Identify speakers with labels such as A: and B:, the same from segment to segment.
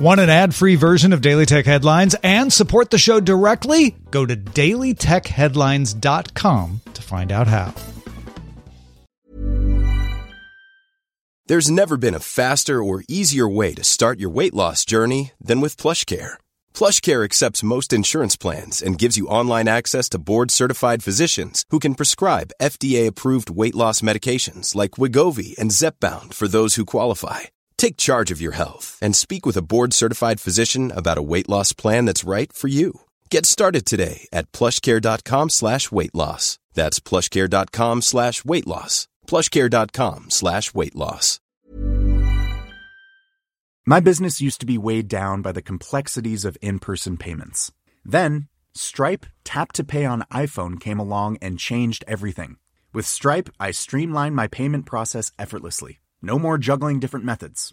A: Want an ad free version of Daily Tech Headlines and support the show directly? Go to dailytechheadlines.com to find out how.
B: There's never been a faster or easier way to start your weight loss journey than with PlushCare. PlushCare accepts most insurance plans and gives you online access to board-certified physicians who can prescribe FDA-approved weight loss medications like Wegovy and Zepbound for those who qualify. Take charge of your health and speak with a board-certified physician about a weight loss plan that's right for you. Get started today at plushcare.com slash weight loss. That's plushcare.com slash weight loss. plushcare.com slash weight loss.
C: My business used to be weighed down by the complexities of in-person payments. Then, Stripe Tap to Pay on iPhone came along and changed everything. With Stripe, I streamlined my payment process effortlessly. No more juggling different methods.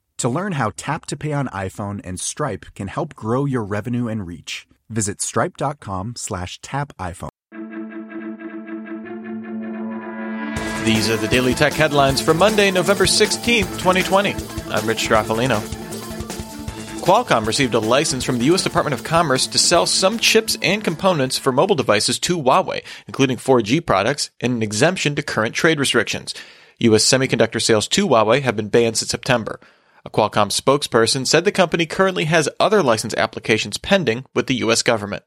C: To learn how Tap to Pay on iPhone and Stripe can help grow your revenue and reach, visit stripe.com slash tap iPhone.
D: These are the Daily Tech headlines for Monday, November 16th, 2020. I'm Rich Stroffolino. Qualcomm received a license from the U.S. Department of Commerce to sell some chips and components for mobile devices to Huawei, including 4G products, and an exemption to current trade restrictions. U.S. semiconductor sales to Huawei have been banned since September. A Qualcomm spokesperson said the company currently has other license applications pending with the U.S. government.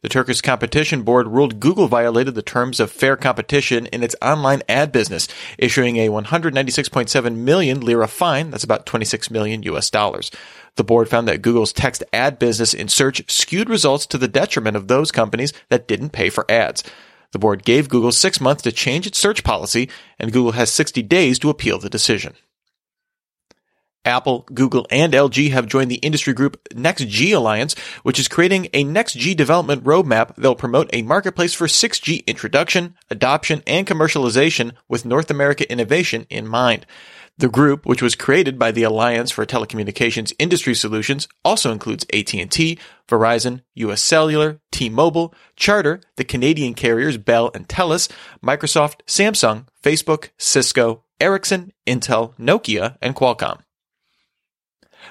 D: The Turkish Competition Board ruled Google violated the terms of fair competition in its online ad business, issuing a 196.7 million lira fine, that's about 26 million US dollars. The board found that Google's text ad business in search skewed results to the detriment of those companies that didn't pay for ads. The board gave Google six months to change its search policy, and Google has 60 days to appeal the decision. Apple, Google, and LG have joined the industry group NextG Alliance, which is creating a NextG development roadmap that will promote a marketplace for 6G introduction, adoption, and commercialization with North America innovation in mind. The group, which was created by the Alliance for Telecommunications Industry Solutions, also includes AT&T, Verizon, US Cellular, T-Mobile, Charter, the Canadian carriers Bell and Telus, Microsoft, Samsung, Facebook, Cisco, Ericsson, Intel, Nokia, and Qualcomm.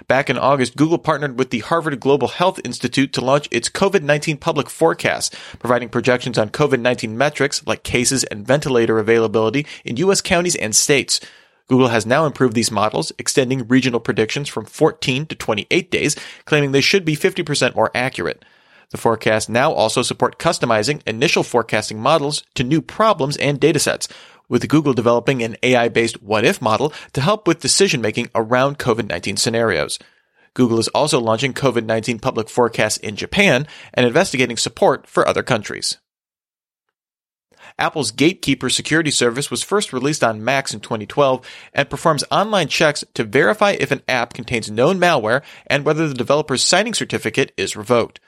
D: Back in August, Google partnered with the Harvard Global Health Institute to launch its COVID-19 public forecast, providing projections on COVID-19 metrics like cases and ventilator availability in U.S. counties and states. Google has now improved these models, extending regional predictions from 14 to 28 days, claiming they should be 50% more accurate. The forecasts now also support customizing initial forecasting models to new problems and datasets, with Google developing an AI-based what-if model to help with decision making around COVID-19 scenarios. Google is also launching COVID-19 public forecasts in Japan and investigating support for other countries. Apple's Gatekeeper security service was first released on Macs in 2012 and performs online checks to verify if an app contains known malware and whether the developer's signing certificate is revoked.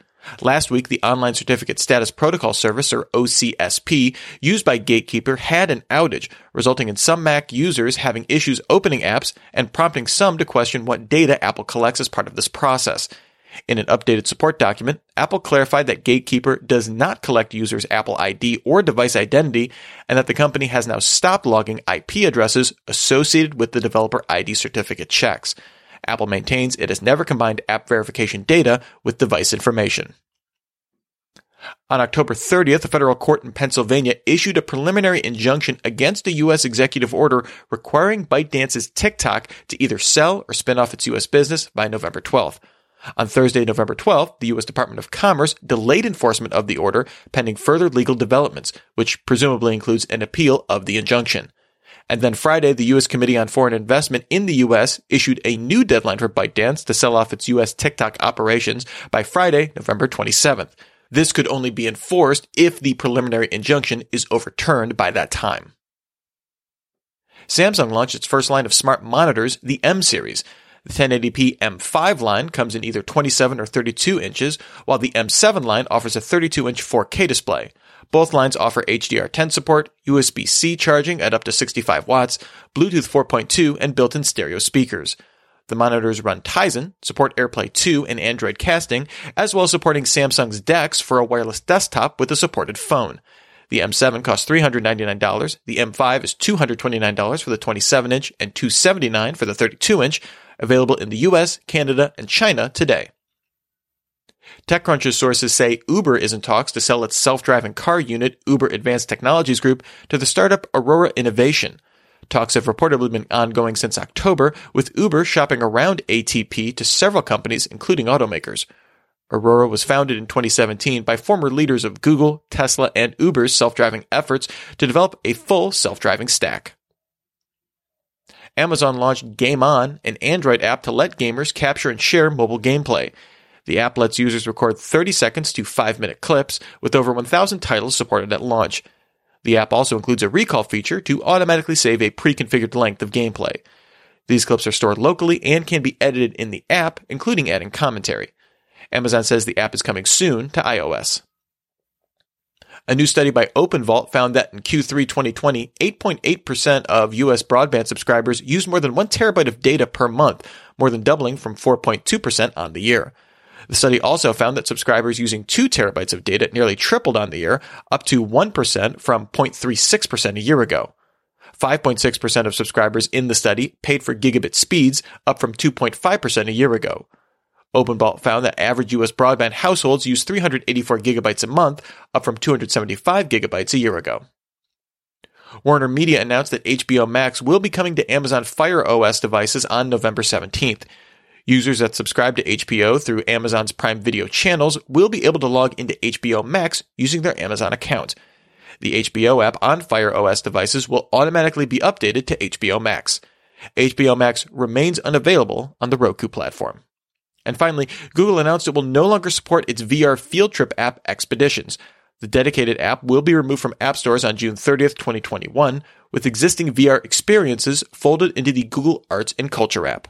D: Last week, the Online Certificate Status Protocol Service, or OCSP, used by Gatekeeper had an outage, resulting in some Mac users having issues opening apps and prompting some to question what data Apple collects as part of this process. In an updated support document, Apple clarified that Gatekeeper does not collect users' Apple ID or device identity, and that the company has now stopped logging IP addresses associated with the developer ID certificate checks. Apple maintains it has never combined app verification data with device information. On October 30th, a federal court in Pennsylvania issued a preliminary injunction against a U.S. executive order requiring ByteDance's TikTok to either sell or spin off its U.S. business by November 12th. On Thursday, November 12th, the U.S. Department of Commerce delayed enforcement of the order pending further legal developments, which presumably includes an appeal of the injunction. And then Friday, the U.S. Committee on Foreign Investment in the U.S. issued a new deadline for ByteDance to sell off its U.S. TikTok operations by Friday, November 27th. This could only be enforced if the preliminary injunction is overturned by that time. Samsung launched its first line of smart monitors, the M series. The 1080p M5 line comes in either 27 or 32 inches, while the M7 line offers a 32 inch 4K display. Both lines offer HDR10 support, USB C charging at up to 65 watts, Bluetooth 4.2, and built in stereo speakers. The monitors run Tizen, support AirPlay 2 and Android casting, as well as supporting Samsung's DeX for a wireless desktop with a supported phone. The M7 costs $399. The M5 is $229 for the 27 inch and 279 for the 32 inch, available in the US, Canada, and China today. TechCrunch's sources say Uber is in talks to sell its self-driving car unit, Uber Advanced Technologies Group, to the startup Aurora Innovation. Talks have reportedly been ongoing since October, with Uber shopping around ATG to several companies, including automakers. Aurora was founded in 2017 by former leaders of Google, Tesla, and Uber's self-driving efforts to develop a full self-driving stack. Amazon launched Game On, an Android app to let gamers capture and share mobile gameplay. The app lets users record 30 seconds to 5 minute clips with over 1,000 titles supported at launch. The app also includes a recall feature to automatically save a pre-configured length of gameplay. These clips are stored locally and can be edited in the app, including adding commentary. Amazon says the app is coming soon to iOS. A new study by OpenVault found that in Q3 2020, 8.8% of US broadband subscribers used more than 1 terabyte of data per month, more than doubling from 4.2% on the year. The study also found that subscribers using 2 terabytes of data nearly tripled on the year, up to 1% from 0.36% a year ago. 5.6% of subscribers in the study paid for gigabit speeds, up from 2.5% a year ago. OpenVault found that average US broadband households use 384 gigabytes a month, up from 275 gigabytes a year ago. Warner Media announced that HBO Max will be coming to Amazon Fire OS devices on November 17th. Users that subscribe to HBO through Amazon's Prime Video channels will be able to log into HBO Max using their Amazon account. The HBO app on Fire OS devices will automatically be updated to HBO Max. HBO Max remains unavailable on the Roku platform. And finally, Google announced it will no longer support its VR field trip app Expeditions. The dedicated app will be removed from app stores on June 30th, 2021, with existing VR experiences folded into the Google Arts and Culture app.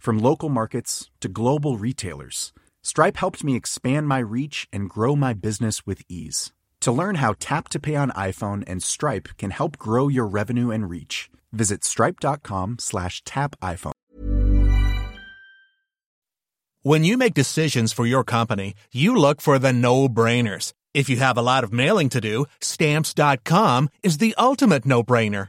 C: From local markets to global retailers, Stripe helped me expand my reach and grow my business with ease. To learn how Tap to Pay on iPhone and Stripe can help grow your revenue and reach, visit stripe.com slash tap iPhone.
E: When you make decisions for your company, you look for the no-brainers. If you have a lot of mailing to do, stamps.com is the ultimate no-brainer.